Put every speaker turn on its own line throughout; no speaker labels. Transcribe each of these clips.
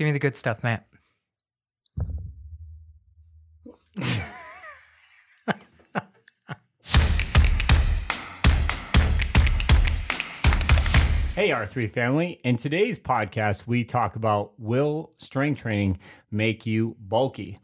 Give me the good stuff, Matt.
Hey, R3 family. In today's podcast, we talk about will strength training make you bulky?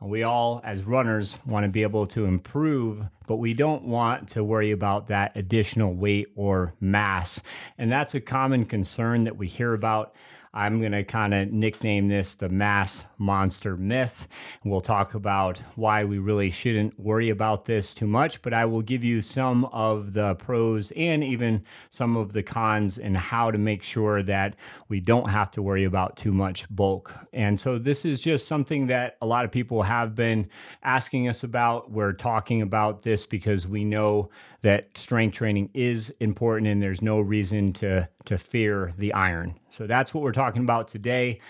We all, as runners, want to be able to improve, but we don't want to worry about that additional weight or mass. And that's a common concern that we hear about I'm going to kind of nickname this the mass monster myth. We'll talk about why we really shouldn't worry about this too much, but I will give you some of the pros and even some of the cons and how to make sure that we don't have to worry about too much bulk. And so this is just something that a lot of people have been asking us about. We're talking about this because we know that strength training is important and there's no reason to to fear the iron. So that's what we're talking about today.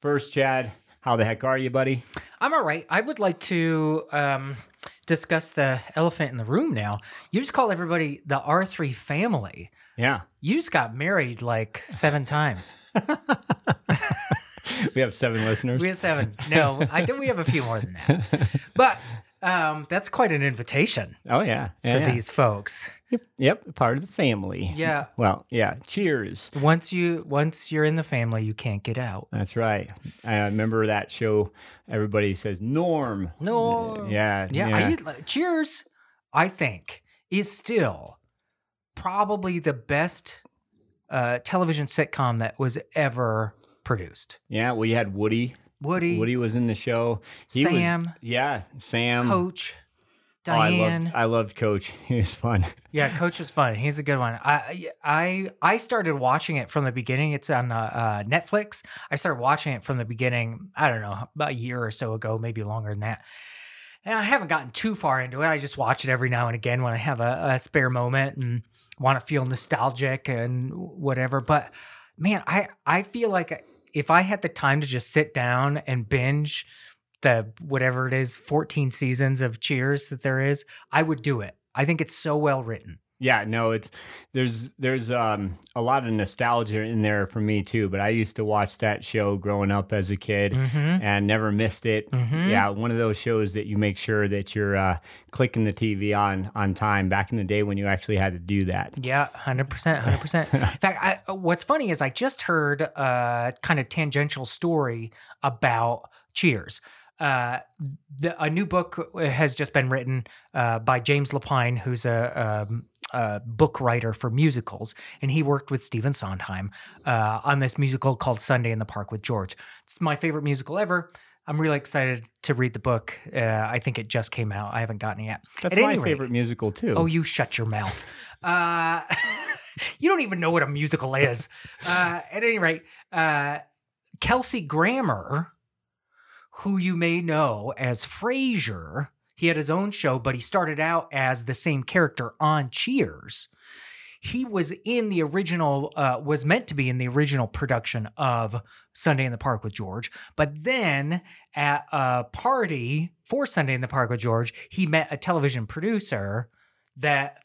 First, Chad, how the heck are you, buddy?
I'm all right. I would like to um, discuss the elephant in the room now. You just call everybody the R3 family.
Yeah.
You just got married like seven times.
we have seven listeners.
We have seven. No, I think we have a few more than that. But um, that's quite an invitation
Oh yeah,
for
yeah, yeah.
these folks.
Yep, yep, part of the family.
Yeah.
Well, yeah. Cheers.
Once you once you're in the family, you can't get out.
That's right. I remember that show. Everybody says Norm.
No.
Yeah.
Yeah. I used, Cheers, I think, is still probably the best uh, television sitcom that was ever produced.
yeah. Well, you had Woody.
Woody,
Woody was in the show. He was-
Sam,
yeah. Sam.
Coach,
Oh, I
Diane.
loved. I loved Coach. He was fun.
Yeah, Coach was fun. He's a good one. I I I started watching it from the beginning. It's on uh, uh, Netflix. I started watching it from the beginning. I don't know, about a year or so ago, maybe longer than that. And I haven't gotten too far into it. I just watch it every now and again when I have a, a spare moment and want to feel nostalgic and whatever. But man, I I feel like if I had the time to just sit down and binge the whatever it is 14 seasons of cheers that there is i would do it. I think it's so well written
Yeah, no, it's there's there's um a lot of nostalgia in there for me too. But I used to watch that show growing up as a kid
mm-hmm.
and never missed it.
Mhm.
Yeah, one of those shows that you make sure that you're uh, clicking the TV on on time. Back in the day when you actually had to do that.
yeah 100% 100% in fact I, what's funny is i just heard a kind of tangential story about cheers uh, the, a new book has just been written uh, by James Lapine, who's a, um, a book writer for musicals, and he worked with Stephen Sondheim uh, on this musical called Sunday in the Park with George. It's my favorite musical ever. I'm really excited to read the book. Uh, I think it just came out. I haven't gotten it yet.
That's
At
my
rate-
favorite musical too.
Oh, you shut your mouth. Uh, you don't even know what a musical is. Uh, at any rate, uh, Kelsey Grammer, who you may know as Frasier, he had his own show, but he started out as the same character on Cheers. He was in the original, uh, was meant to be in the original production of Sunday in the Park with George. But then at a party for Sunday in the Park with George, he met a television producer that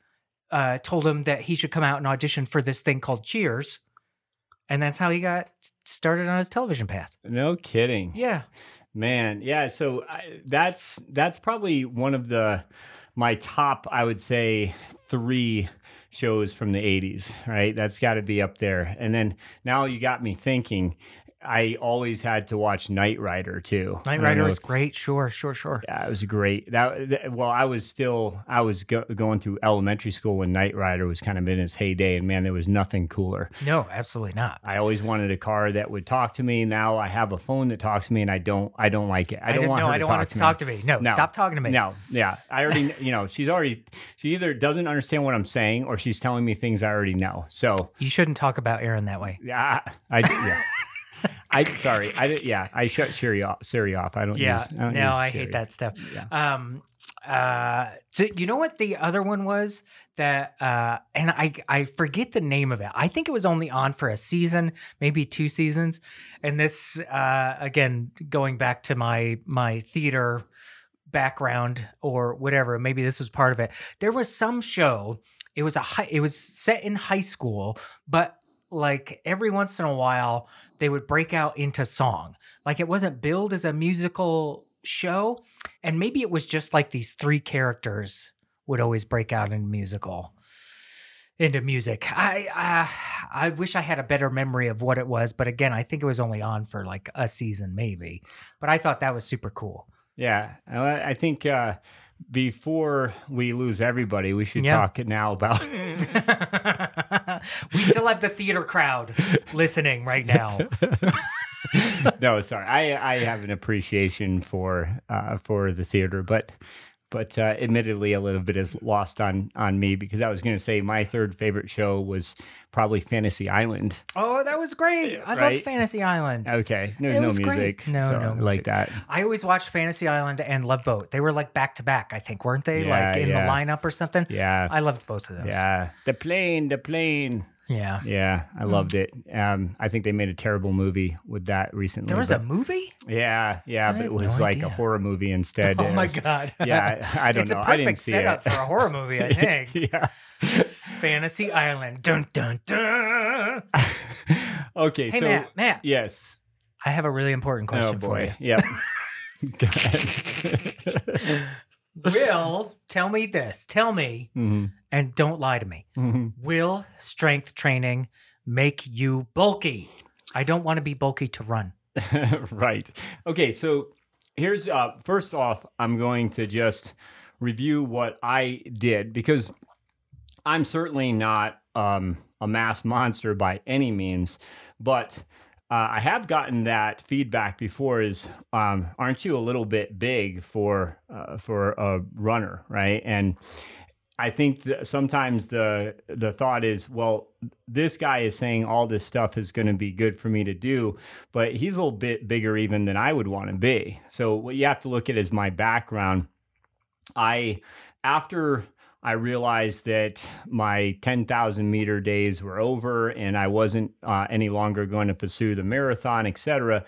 uh, told him that he should come out and audition for this thing called Cheers. And that's how he got started on his television path.
no kidding.
Yeah.
Man, yeah. So I, that's that's probably one of the my top, I would say, three shows from the '80s. Right, that's got to be up there. And then now you got me thinking. I always had to watch Knight Rider too.
Knight Rider was
if-
great. Sure, sure, sure.
Yeah, it was great. That, that- well, I was still I was go, going through elementary school when Knight Rider was kind of in its heyday, and man, there was nothing cooler.
No, absolutely not.
I always wanted a car that would talk to me. Now I have a phone that talks to me, and I don't. I don't like it. I don't want
no,
her
I
to
don't
talk
want it
to
to talk to me. No,
No.
stop talking to me.
No, yeah, I already. You know, she's already. She either doesn't understand what I'm saying, or she's telling me things I already know. So
You shouldn't talk about Aaron that way.
yeah, I, I yeah. I sorry. I. Yeah, I shut Siri off. Siri off. I don't.
Yeah.
use, I don't
No, I hate that stuff.
Yeah.
Um, uh, so you know what the other one was that, uh, and I I forget the name of it. I think it was only on for a season, maybe two seasons. And this, uh, again, going back to my my theater background or whatever, maybe this was part of it. There was some show. It was a high. It was set in high school, but like every once in a while they would break out into song. Like it wasn't billed as a musical show, and maybe it was just like these three characters would always break out in musical into music. I uh, I wish I had a better memory of what it was, but again, I think it was only on for like a season maybe. But I thought that was super cool.
Yeah, I I think uh, before we lose everybody, we should
Yeah.
talk now about.
we still have the theater crowd listening right now.
no, sorry. I I have an appreciation for uh, for the theater, but but uh, admittedly, a little bit is lost on on me because I was going to say my third favorite show was probably Fantasy Island.
Oh, that was great. I love Fantasy Island.
Okay, there's no
was great.
music.
No,
so
no music.
like that.
I always watched Fantasy Island and Love Boat. They were like back to back, I think, weren't they?
Yeah,
like in
yeah.
the lineup or something.
Yeah,
I loved both of those.
yeah. The plane, the plane.
Yeah.
Yeah, I
Hmm.
loved it. Um, I think they made a terrible movie with that recently.
There was a movie?
yeah, yeah,
I
but it was
no
like
idea.
a horror movie instead.
Oh my god.
Yeah, I don't
it's
know.
a
I
perfect
didn't see
setup
it.
for a horror movie, I think.
yeah.
Fantasy Island. Dun dun dun.
okay,
Hey
so
Matt, Matt,
yes.
I have a really important question
oh
for
boy.
you.
Yep. Go ahead.
Will, tell me this. Tell me,
Mhm,
and don't lie to me.
mhm.
Will strength training make you bulky? I don't want to be bulky to run.
right. Okay, so here's uh first off, I'm going to just review what I did because I'm certainly not um a mass monster by any means, but uh, I have gotten that feedback before. Is um, aren't you a little bit big for uh, for a runner, right? And I think sometimes the the thought is, well, this guy is saying all this stuff is going to be good for me to do, but he's a little bit bigger even than I would want to be. So what you have to look at is my background. I after I realized that my 10,000 meter days were over and I wasn't uh, any longer going to pursue the marathon, etc.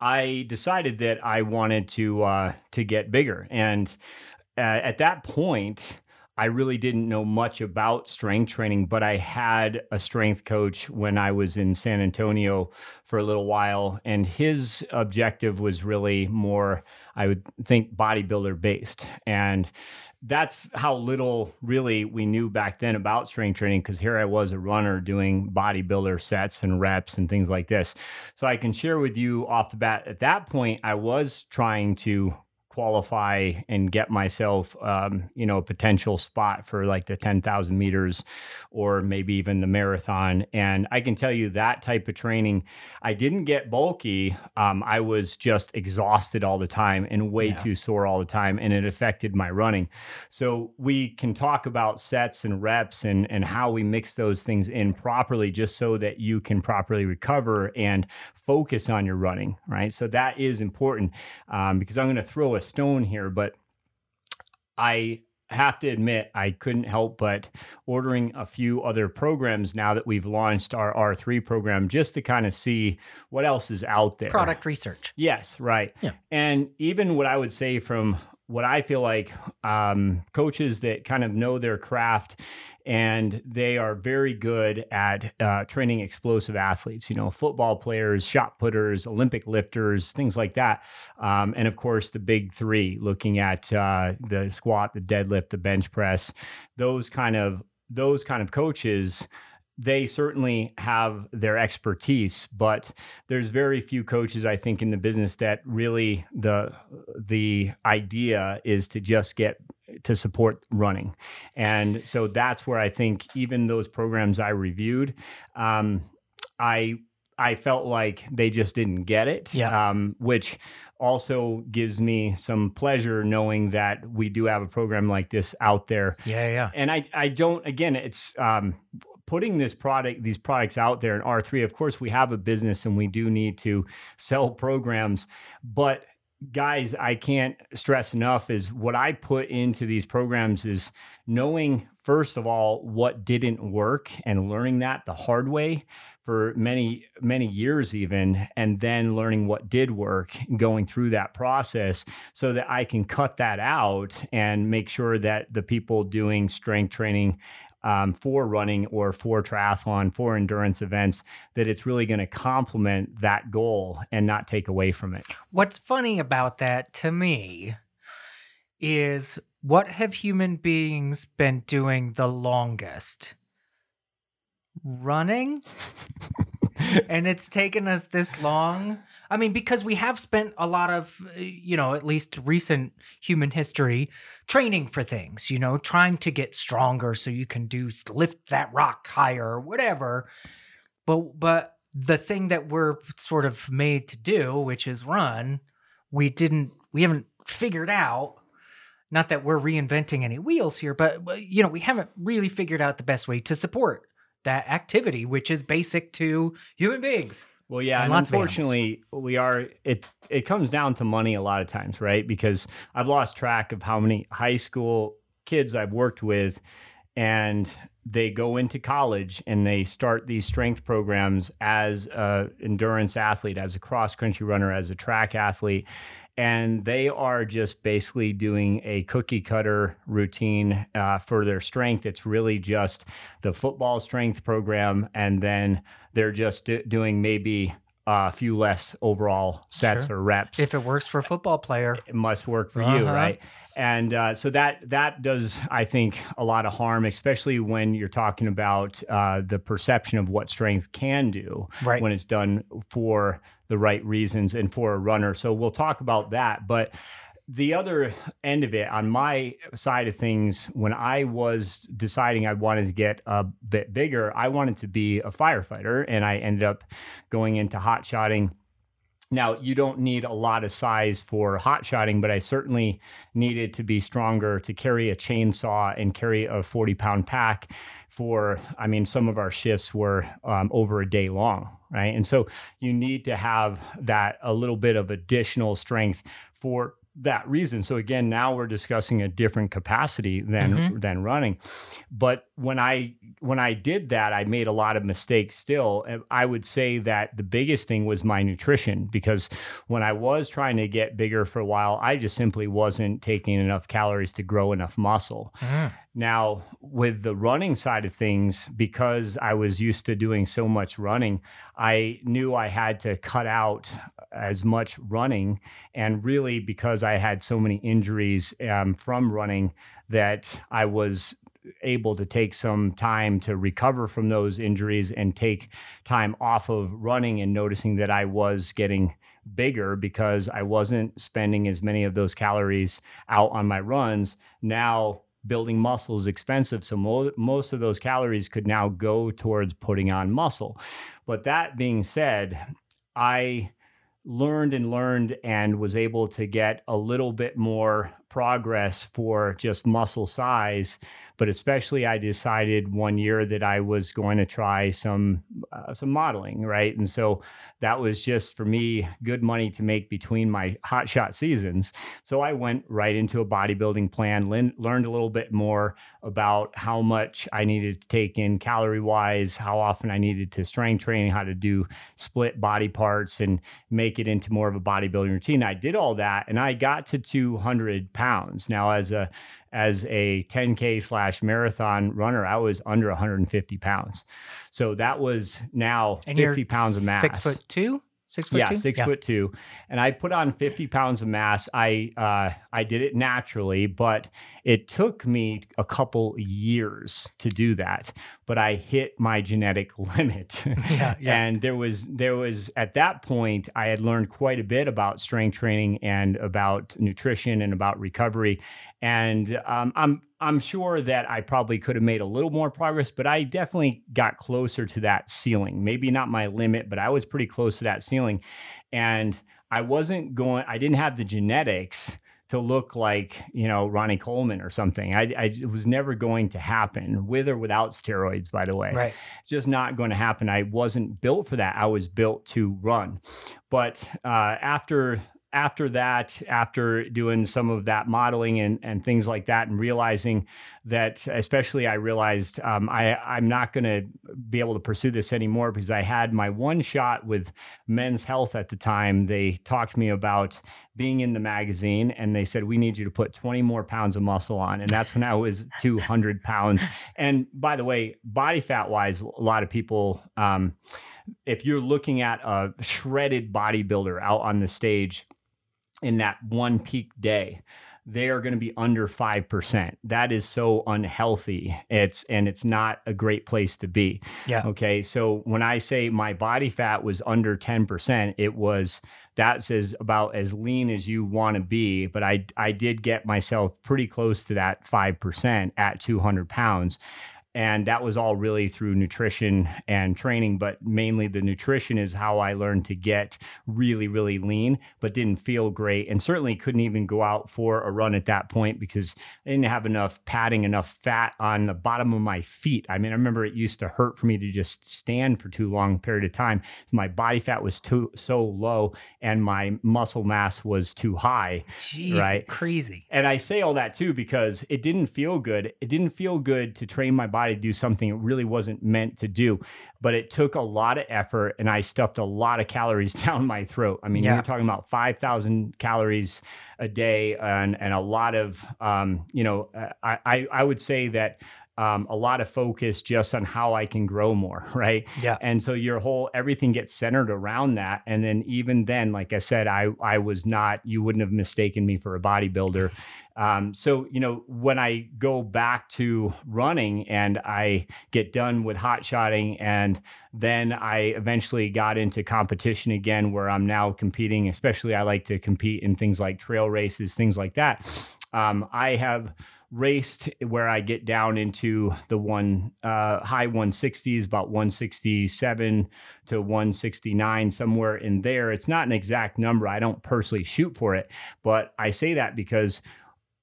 I decided that I wanted to uh, to get bigger, and uh, at that point, I really didn't know much about strength training, but I had a strength coach when I was in San Antonio for a little while, and his objective was really more, I would think, bodybuilder based. And that's how little really we knew back then about strength training because here I was a runner doing bodybuilder sets and reps and things like this. So I can share with you off the bat at that point, I was trying to qualify and get myself, um, you know, a potential spot for like the 10,000 meters or maybe even the marathon. And I can tell you that type of training, I didn't get bulky. Um, I was just exhausted all the time and way
Yeah.
too sore all the time. And it affected my running. So we can talk about sets and reps and, and how we mix those things in properly just so that you can properly recover and focus on your running, right? So that is important um, because I'm going to throw a stone here, but I have to admit I couldn't help but ordering a few other programs now that we've launched our R3 program just to kind of see what else is out there.
Product research.
Yes, right.
Yeah.
And even what I would say from what I feel like um, coaches that kind of know their craft and they are very good at uh, training explosive athletes, you know, football players, shot putters, Olympic lifters, things like that. Um, and of course, the big three looking at uh, the squat, the deadlift, the bench press, those kind of those kind of coaches they certainly have their expertise, but there's very few coaches I think in the business that really the the idea is to just get to support running, and so that's where I think even those programs I reviewed, um, I I felt like they just didn't get it.
Yeah.
Um, which also gives me some pleasure knowing that we do have a program like this out there
Yeah, yeah.
and I I don't again it's um putting this product these products out there in R3 of course we have a business and we do need to sell programs. But guys I can't stress enough is what I put into these programs is knowing first of all what didn't work and learning that the hard way for many many years even and then learning what did work going through that process so that I can cut that out and make sure that the people doing strength training um, for running or for triathlon, for endurance events, that it's really going to complement that goal and not take away from it.
What's funny about that to me is what have human beings been doing the longest? Running? and it's taken us this long. I mean, because we have spent a lot of, uh, you know, at least recent human history training for things, you know, trying to get stronger so you can do lift that rock higher or whatever. But, but the thing that we're sort of made to do, which is run, we didn't, we haven't figured out not that we're reinventing any wheels here, but, but you know, we haven't really figured out the best way to support that activity, which is basic to human beings.
Well, yeah, and,
and
unfortunately, we are it. It comes down to money a lot of times, right? Because I've lost track of how many high school kids I've worked with, and they go into college and they start these strength programs as a endurance athlete, as a cross country runner, as a track athlete, and they are just basically doing a cookie cutter routine uh, for their strength. It's really just the football strength program, and then they're just do- doing maybe a few less overall sets sure. or reps.
If it works for a football player,
it must work for uh-huh. you, right? And uh, so that that does, I think, a lot of harm, especially when you're talking about uh, the perception of what strength can do
right.
when it's done for the right reasons and for a runner. So we'll talk about that. But the other end of it, on my side of things, when I was deciding I wanted to get a bit bigger, I wanted to be a firefighter, and I ended up going into hot shotting. Now, you don't need a lot of size for hot shotting, but I certainly needed to be stronger to carry a chainsaw and carry a 40 pound pack for, I mean, some of our shifts were um, over a day long, right? And so you need to have that a little bit of additional strength for that reason. So again, now we're discussing a different capacity than mm-hmm. than running. But when I when I did that, I made a lot of mistakes still. I would say that the biggest thing was my nutrition because when I was trying to get bigger for a while, I just simply wasn't taking enough calories to grow enough muscle. Mm. Now, with the running side of things, because I was used to doing so much running, I knew I had to cut out as much running. And really, because I had so many injuries um, from running, that I was able to take some time to recover from those injuries and take time off of running and noticing that I was getting bigger because I wasn't spending as many of those calories out on my runs. Now, building muscle is expensive. So mo- most of those calories could now go towards putting on muscle. But that being said, I learned and learned and was able to get a little bit more progress for just muscle size but especially I decided one year that I was going to try some uh, some modeling, right? And so that was just for me good money to make between my hot shot seasons. So I went right into a bodybuilding plan, learned a little bit more about how much I needed to take in calorie wise, how often I needed to strength training, how to do split body parts and make it into more of a bodybuilding routine. I did all that and I got to 200 pounds. Now, as a as a 10K slash marathon runner, I was under 150 pounds. So that was now and 50 pounds of mass.
Six foot two? Six foot
yeah,
two?
six yeah. foot two, and I put on fifty pounds of mass. I uh, I did it naturally, but it took me a couple years to do that. But I hit my genetic limit,
yeah, yeah.
and there was there was at that point I had learned quite a bit about strength training and about nutrition and about recovery, and um, I'm I'm sure that I probably could have made a little more progress, but I definitely got closer to that ceiling. Maybe not my limit, but I was pretty close to that ceiling. And I wasn't going, I didn't have the genetics to look like, you know, Ronnie Coleman or something. I, I it was never going to happen with or without steroids, by the way.
Right.
Just not going to happen. I wasn't built for that. I was built to run. But uh, after after that, after doing some of that modeling and, and things like that, and realizing that, especially, I realized um, I, I'm not going to be able to pursue this anymore because I had my one shot with Men's Health at the time. They talked to me about being in the magazine and they said, We need you to put 20 more pounds of muscle on. And that's when I was 200 pounds. And by the way, body fat wise, a lot of people, um, if you're looking at a shredded bodybuilder out on the stage, in that one peak day they are going to be under 5%. That is so unhealthy. It's and it's not a great place to be.
Yeah.
Okay. So when I say my body fat was under 10%, it was that says about as lean as you want to be, but I I did get myself pretty close to that 5% at 200 pounds and that was all really through nutrition and training but mainly the nutrition is how i learned to get really really lean but didn't feel great and certainly couldn't even go out for a run at that point because i didn't have enough padding enough fat on the bottom of my feet. I mean i remember it used to hurt for me to just stand for too long period of time. My body fat was too so low and my muscle mass was too high
Jeez,
right?
crazy.
And i say all that too because it didn't feel good. It didn't feel good to train my body body to do something it really wasn't meant to do. But it took a lot of effort and I stuffed a lot of calories down my throat. I mean, yeah. you're talking about 5,000 calories a day and, and a lot of, um, you know, I, I, I would say that um, a lot of focus just on how I can grow more, right?
Yeah.
And so your whole everything gets centered around that. And then even then, like I said, I I was not. You wouldn't have mistaken me for a bodybuilder. Um, so you know when I go back to running and I get done with hot shotting and then I eventually got into competition again where I'm now competing. Especially I like to compete in things like trail races, things like that. Um, I have raced where I get down into the one uh, high 160s, about 167 to 169, somewhere in there. It's not an exact number. I don't personally shoot for it, but I say that because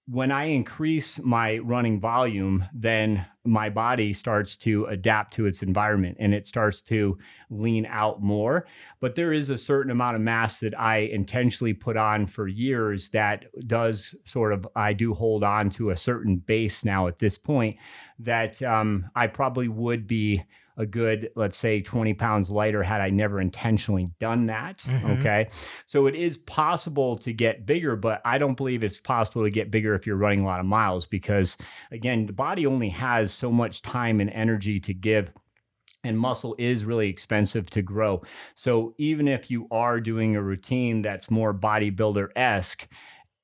when I increase my running volume, then my body starts to adapt to its environment and it starts to lean out more. But there is a certain amount of mass that I intentionally put on for years that does sort of, I do hold on to a certain base now at this point that um, I probably would be a good, let's say, 20 pounds lighter had I never intentionally done that. Mm-hmm. Okay. So it is possible to get bigger, but I don't believe it's possible to get bigger if you're running a lot of miles because, again, the body only has so much time and energy to give and muscle is really expensive to grow. So even if you are doing a routine that's more bodybuilder esque,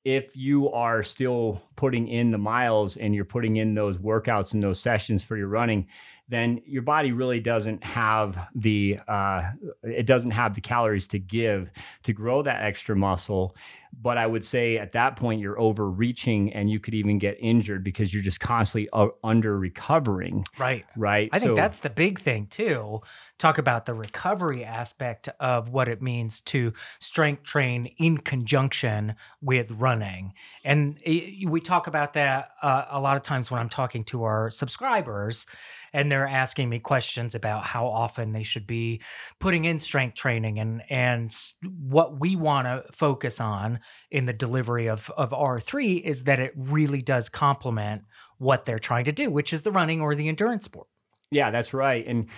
if you are still putting in the miles and you're putting in those workouts and those sessions for your running, then your body really doesn't have the uh, it doesn't have the calories to give to grow that extra muscle. But i would say at that point you're overreaching and you could even get injured because you're just constantly uh, under recovering.
Right.
Right?
I think that's the big thing too talk about the recovery aspect of what it means to strength train in conjunction with running and we talk about that uh, a lot of times when i'm talking to our subscribers and they're asking me questions about how often they should be putting in strength training and and what we want to focus on in the delivery of of R3 is that it really does complement what they're trying to do, which is the running or the endurance sport.
Yeah, that's right. And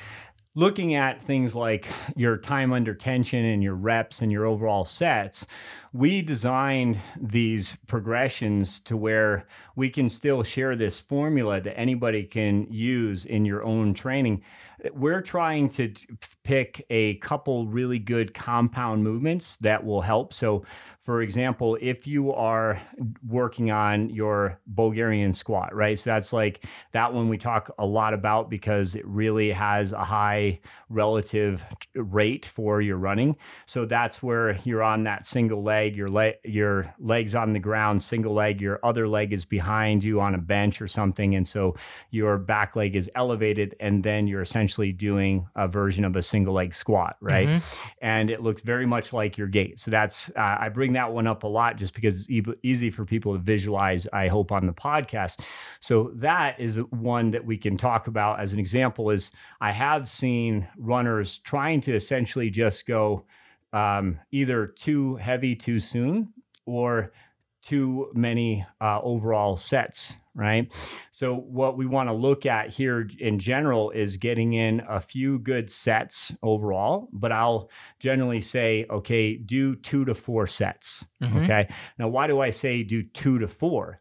looking at things like your time under tension and your reps and your overall sets, we designed these progressions to where we can still share this formula that anybody can use in your own training. We're trying to pick a couple really good compound movements that will help. So, for example, if you are working on your Bulgarian squat, right? So that's like that one we talk a lot about because it really has a high relative rate for your running. So that's where you're on that single leg, your leg, your legs on the ground, single leg, your other leg is behind you on a bench or something, and so your back leg is elevated, and then you're essentially doing a version of a single leg squat, right? Mm-hmm. And it looks very much like your gait. So that's uh, I bring that one up a lot just because it's e- easy for people to visualize, I hope, on the podcast. So that is one that we can talk about as an example is I have seen runners trying to essentially just go um, either too heavy too soon or too many uh, overall sets, right? So, what we want to look at here in general is getting in a few good sets overall, but I'll generally say, okay, do two to four sets.
Mhm.
Okay. Now, why do I say do two to four?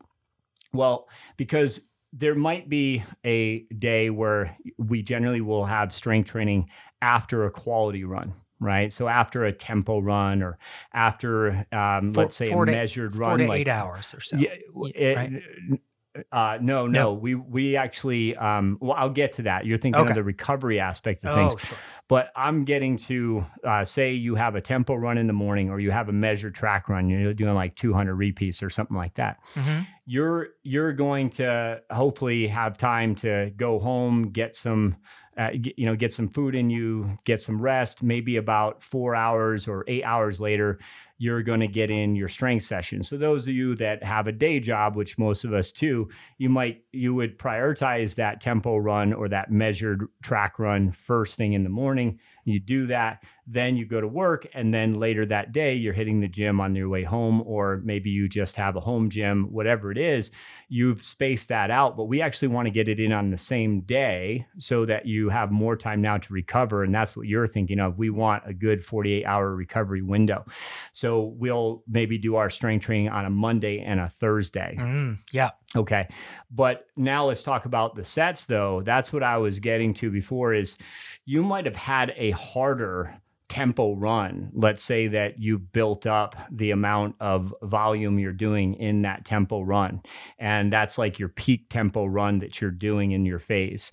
Well, because there might be a day where we generally will have strength training after a quality run, right? So after a tempo run or after, um,
Four-
let's say,
four
a
to-
measured
Four
run,
to
like
eight hours or so.
yeah, it-
right?
Uh, no, no,
No.
we we actually. Um, well, I'll get to that. You're thinking
Okay.
of the recovery aspect of
Oh,
things,
sure.
but I'm getting to uh, say you have a tempo run in the morning, or you have a measured track run. You're doing like 200 repeats or something like that.
Mhm.
You're you're going to hopefully have time to go home, get some. Uh, get, you know, get some food in you, get some rest. Maybe about four hours or eight hours later, you're going to get in your strength session. So those of you that have a day job, which most of us do, you might you would prioritize that tempo run or that measured track run first thing in the morning. You do that, then you go to work, and then later that day you're hitting the gym on your way home, or maybe you just have a home gym, whatever it is. You've spaced that out, but we actually want to get it in on the same day so that you have more time now to recover, and that's what you're thinking of. We want a good 48 hour recovery window. So we'll maybe do our strength training on a Monday and a Thursday.
Mm, yeah.
Okay. But now let's talk about the sets though. That's what I was getting to before is you might have had a harder tempo run. Let's say that you've built up the amount of volume you're doing in that tempo run. And that's like your peak tempo run that you're doing in your phase.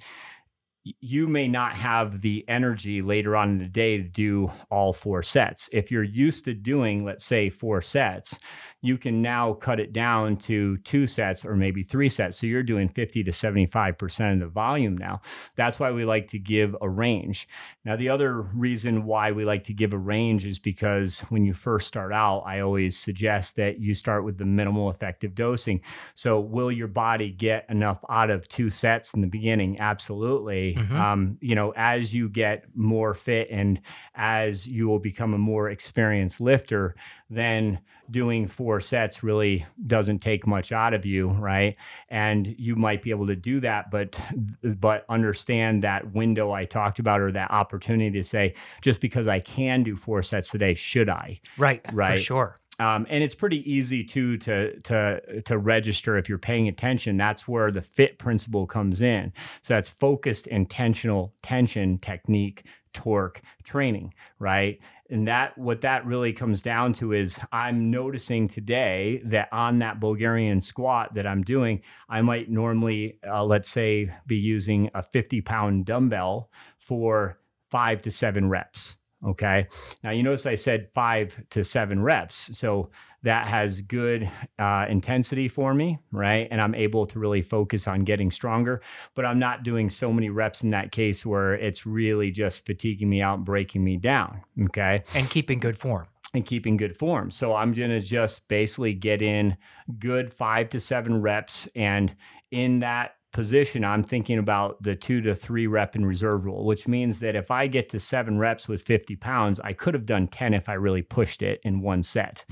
You may not have the energy later on in the day to do all four sets. If you're used to doing, let's say, four sets, you can now cut it down to two sets or maybe three sets. So you're doing 50 to 75% of the volume now. That's why we like to give a range. Now, the other reason why we like to give a range is because when you first start out, I always suggest that you start with the minimal effective dosing. So, will your body get enough out of two sets in the beginning? Absolutely.
Mhm.
Um, you know, as you get more fit and as you will become a more experienced lifter, then doing four sets really doesn't take much out of you right and you might be able to do that but but understand that window i talked about or that opportunity to say just because i can do four sets today should i
Right.
Right.
For sure.
Um, and it's pretty easy too to to to register if you're paying attention. That's where the fit principle comes in. So that's focused, intentional tension technique, torque training, right? And that what that really comes down to is I'm noticing today that on that Bulgarian squat that I'm doing, I might normally, uh, let's say, be using a 50 pound dumbbell for five to seven reps. Okay. Now, you notice I said five to seven reps. So that has good uh, intensity for me, right? And I'm able to really focus on getting stronger, but I'm not doing so many reps in that case where it's really just fatiguing me out and breaking me down. Okay
And keeping good form.
and keeping good form. So I'm going to just basically get in good five to seven reps. And in that position, I'm thinking about the two to three rep in reserve rule, which means that if I get to seven reps with 50 pounds, I could have done 10 if I really pushed it in one set.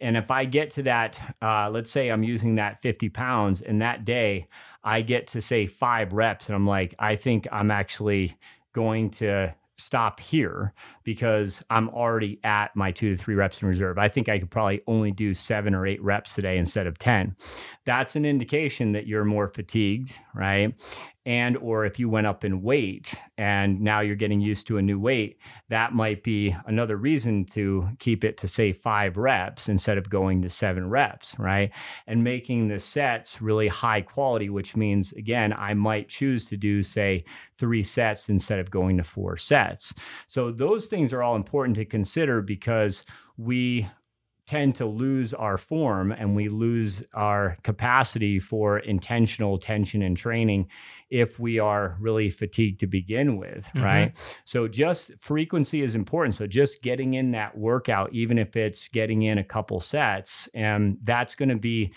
And if I get to that, uh, let's say I'm using that 50 pounds, and that day I get to say five reps, and I'm like, I think I'm actually going to stop here because I'm already at my two to three reps in reserve. I think I could probably only do seven or eight reps today instead of 10. That's an indication that you're more fatigued, right? And or if you went up in weight and now you're getting used to a new weight, that might be another reason to keep it to say five reps instead of going to seven reps, right? And making the sets really high quality, which means again, I might choose to do say three sets instead of going to four sets. So those things are all important to consider because we tend to lose our form and we lose our capacity for intentional tension and training if we are really fatigued to begin with,
Mhm.
right? So just frequency is important. So just getting in that workout, even if it's getting in a couple sets, and that's going to be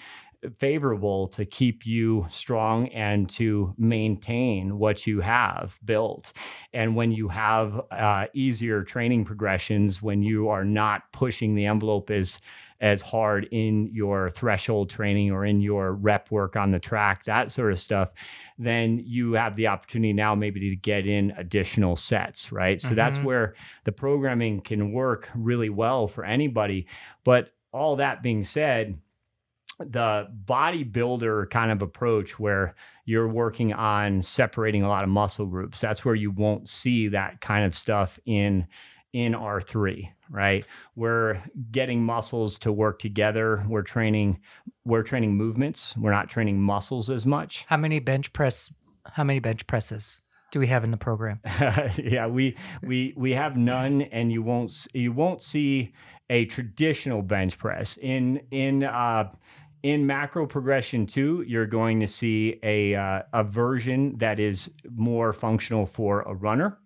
favorable to keep you strong and to maintain what you have built. And when you have uh, easier training progressions, when you are not pushing the envelope as as hard in your threshold training or in your rep work on the track, that sort of stuff, then you have the opportunity now maybe to get in additional sets, right? So mm-hmm. that's where the programming can work really well for anybody. But all that being said, the bodybuilder kind of approach where you're working on separating a lot of muscle groups. That's where you won't see that kind of stuff in in R3 right? We're getting muscles to work together. We're training we're training movements. We're not training muscles as much.
How many bench press how many bench presses do we have in the program?
Yeah we we we have none and you won't you won't see a traditional bench press. In in uh in macro progression two, you're going to see a, uh, a version that is more functional for a runner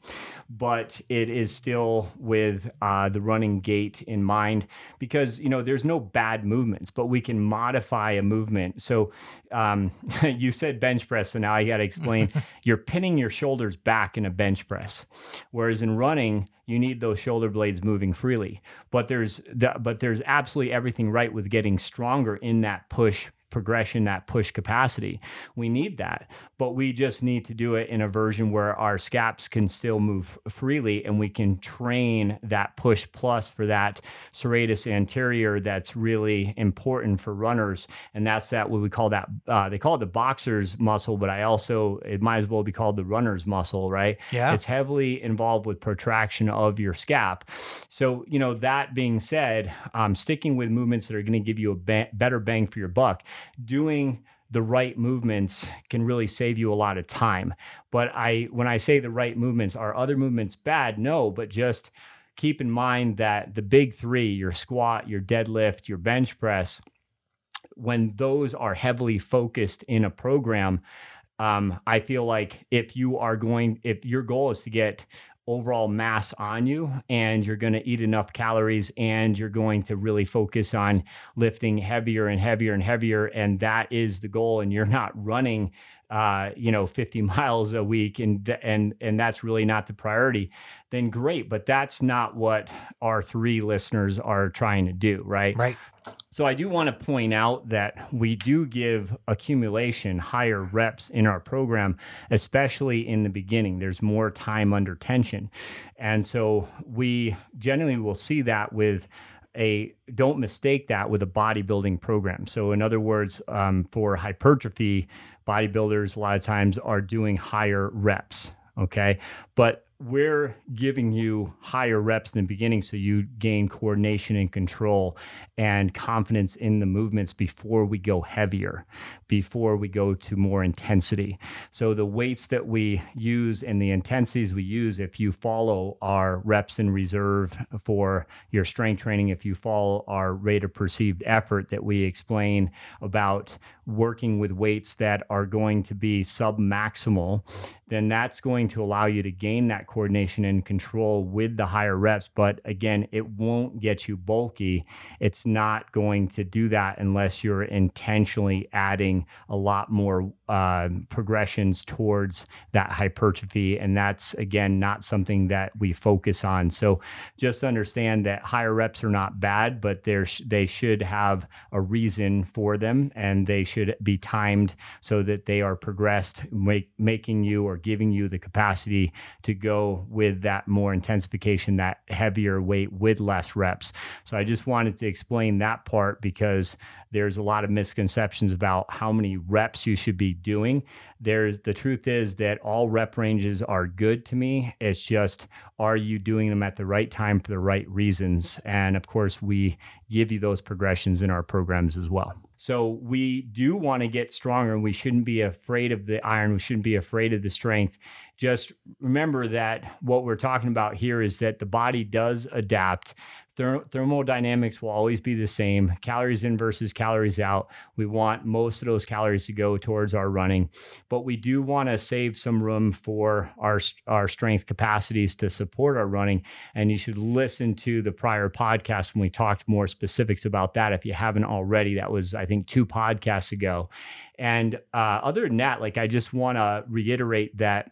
but it is still with uh, the running gait in mind because you know there's no bad movements, but we can modify a movement. So um, you said bench press, so now I got to explain. You're pinning your shoulders back in a bench press, whereas in running you need those shoulder blades moving freely. But there's the, but there's absolutely everything right with getting stronger in that push progression, that push capacity. We need that, but we just need to do it in a version where our scaps can still move freely and we can train that push plus for that serratus anterior that's really important for runners. And that's that what we call that, uh, they call it the boxer's muscle, but I also, it might as well be called the runner's muscle, right?
Yeah.
It's heavily involved with protraction of your scap. So, you know, that being said, um, sticking with movements that are going to give you a ba- better bang for your buck doing the right movements can really save you a lot of time. But I when I say the right movements, are other movements bad? No, but just keep in mind that the big 3, your squat, your deadlift, your bench press, when those are heavily focused in a program, um, I feel like if you are going, if your goal is to get overall mass on you and you're going to eat enough calories and you're going to really focus on lifting heavier and heavier and heavier and that is the goal and you're not running uh, you know 50 miles a week and and and that's really not the priority then great but that's not what R3 listeners are trying to do right
right
so I do want to point out that we do give accumulation higher reps in our program, especially in the beginning. There's more time under tension. And so we generally will see that with a don't mistake that with a bodybuilding program. So, in other words, um, for hypertrophy, bodybuilders a lot of times are doing higher reps. Okay. But we're giving you higher reps in the beginning so you gain coordination and control and confidence in the movements before we go heavier, before we go to more intensity. So, the weights that we use and the intensities we use, if you follow our reps in reserve for your strength training, if you follow our rate of perceived effort that we explain about working with weights that are going to be sub maximal, then that's going to allow you to gain that coordination and control with the higher reps. But again, it won't get you bulky. It's not going to do that unless you're intentionally adding a lot more uh, progressions towards that hypertrophy. And that's, again, not something that we focus on. So just understand that higher reps are not bad, but sh- they should have a reason for them and they should be timed so that they are progressed, make, making you or giving you the capacity to go with that more intensification, that heavier weight with less reps. So I just wanted to explain that part because there's a lot of misconceptions about how many reps you should be doing. There's the truth is that all rep ranges are good to me. It's just are you doing them at the right time for the right reasons? And of course, we give you those progressions in our programs as well. So we do want to get stronger and we shouldn't be afraid of the iron. We shouldn't be afraid of the strength. Just remember that what we're talking about here is that the body does adapt therm- thermodynamics will always be the same calories in versus calories out. We want most of those calories to go towards our running, but we do want to save some room for our, our strength capacities to support our running. And you should listen to the prior podcast when we talked more specifics about that. If you haven't already, that was, I think, two podcasts ago. And uh, other than that, like I just want to reiterate that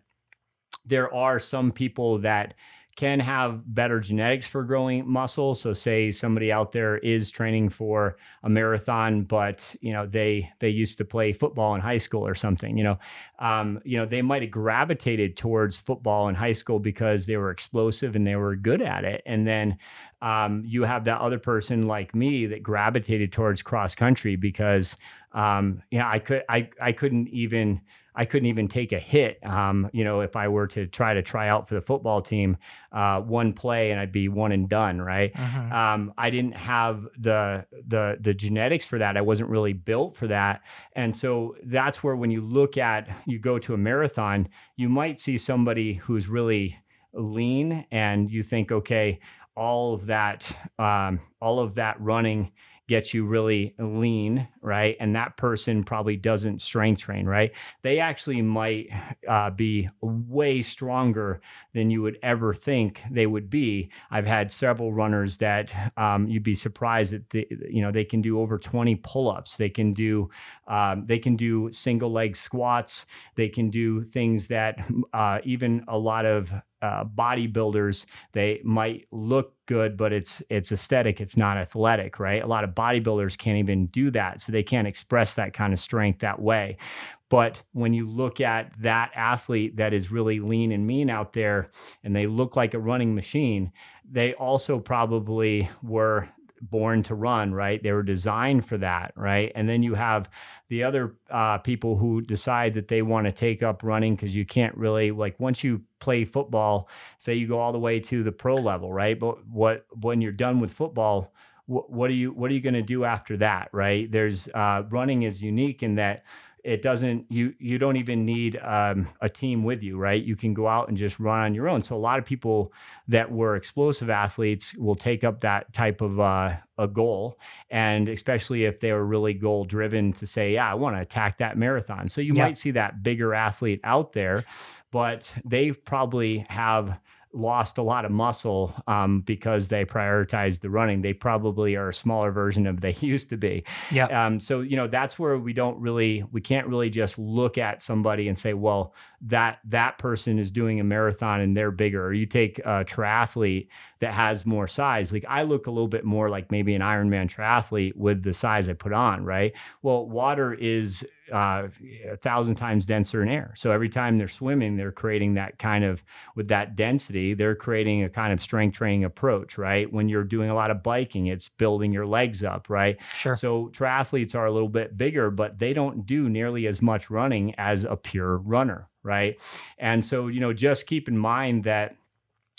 there are some people that can have better genetics for growing muscle. So say somebody out there is training for a marathon, but you know they they used to play football in high school or something. You know, um, you know they might have gravitated towards football in high school because they were explosive and they were good at it. And then um, you have that other person like me that gravitated towards cross country because um, you know I could I I couldn't even I couldn't even take a hit. Um, you know, if I were to try to try out for the football team, uh, one play and I'd be one and done. Right. Uh-huh. Um, I didn't have the the the genetics for that. I wasn't really built for that. And so that's where when you look at you go to a marathon, you might see somebody who's really lean, and you think, okay, all of that, um, all of that running gets you really lean, right? And that person probably doesn't strength train, right? They actually might uh, be way stronger than you would ever think they would be. I've had several runners that um, you'd be surprised that they, you know they can do over 20 pull-ups. They can do um, they can do single leg squats. They can do things that uh, even a lot of uh, bodybuilders they might look good but it's it's aesthetic it's not athletic right? A lot of bodybuilders can't even do that so they can't express that kind of strength that way. But when you look at that athlete that is really lean and mean out there and they look like a running machine they also probably were born to run, right? They were designed for that, right? And then you have the other uh, people who decide that they want to take up running because you can't really like once you play football, say you go all the way to the pro level, right? But what when you're done with football, what, what are you what are you going to do after that, right? There's uh, running is unique in that it doesn't you you don't even need um, a team with you right? You can go out and just run on your own. So a lot of people that were explosive athletes will take up that type of uh, a goal. And especially if they were really goal driven to say yeah i want to attack that marathon. So you yeah. might see that bigger athlete out there but they probably have lost a lot of muscle um, because they prioritized the running. They probably are a smaller version of they used to be.
Yeah.
Um, so you know that's where we don't really we can't really just look at somebody and say, well, that that person is doing a marathon and they're bigger. Or you take a triathlete that has more size. Like I look a little bit more like maybe an Ironman triathlete with the size I put on. Right. Well, water is uh, a thousand times denser in air. So every time they're swimming, they're creating that kind of, with that density, they're creating a kind of strength training approach, right? When you're doing a lot of biking, it's building your legs up, right?
Sure.
So triathletes are a little bit bigger, but they don't do nearly as much running as a pure runner, right? And so, you know, just keep in mind that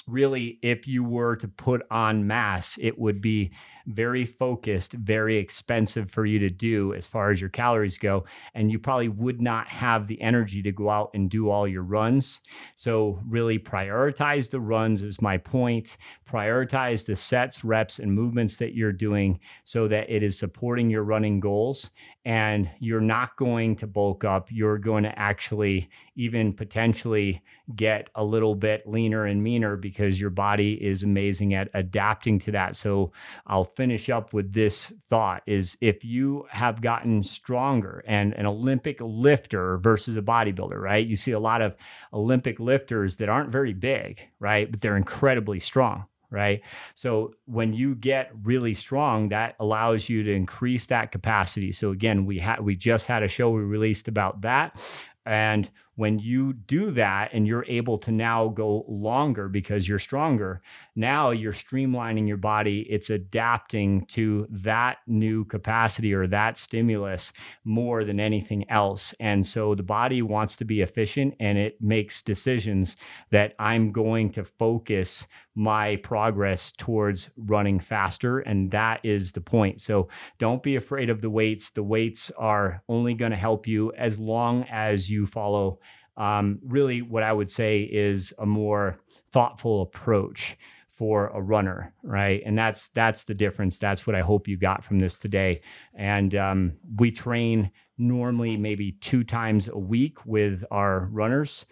really, if you were to put on mass, it would be very focused, very expensive for you to do as far as your calories go. And you probably would not have the energy to go out and do all your runs. So, really prioritize the runs, is my point. Prioritize the sets, reps, and movements that you're doing so that it is supporting your running goals. And you're not going to bulk up. You're going to actually even potentially get a little bit leaner and meaner because your body is amazing at adapting to that. So, I'll finish up with this thought is if you have gotten stronger and an Olympic lifter versus a bodybuilder, right? You see a lot of Olympic lifters that aren't very big, right? But they're incredibly strong right? So when you get really strong, that allows you to increase that capacity. So again, we had we just had a show we released about that. And when you do that and you're able to now go longer because you're stronger, now you're streamlining your body. It's adapting to that new capacity or that stimulus more than anything else. And so the body wants to be efficient and it makes decisions that I'm going to focus my progress towards running faster. And that is the point. So don't be afraid of the weights. The weights are only going to help you as long as you follow um, really what I would say is a more thoughtful approach. for a runner, right? And that's that's the difference. That's what I hope you got from this today. And um, we train normally maybe two times a week with our runners,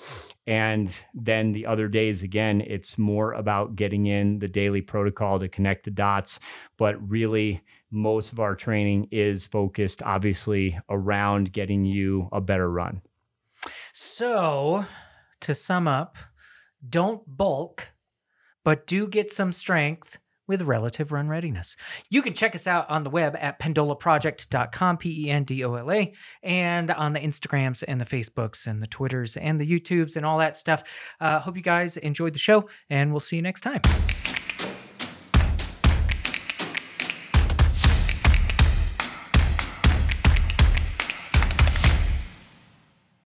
and then the other days again, it's more about getting in the daily protocol to connect the dots. But really, most of our training is focused, obviously, around getting you a better run.
So, to sum up, don't bulk, but do get some strength with relative run readiness. You can check us out on the web at pendolaproject.com, P E N D O L A, and on the Instagrams and the Facebooks and the Twitters and the YouTubes and all that stuff. Uh, hope you guys enjoyed the show, and we'll see you next time.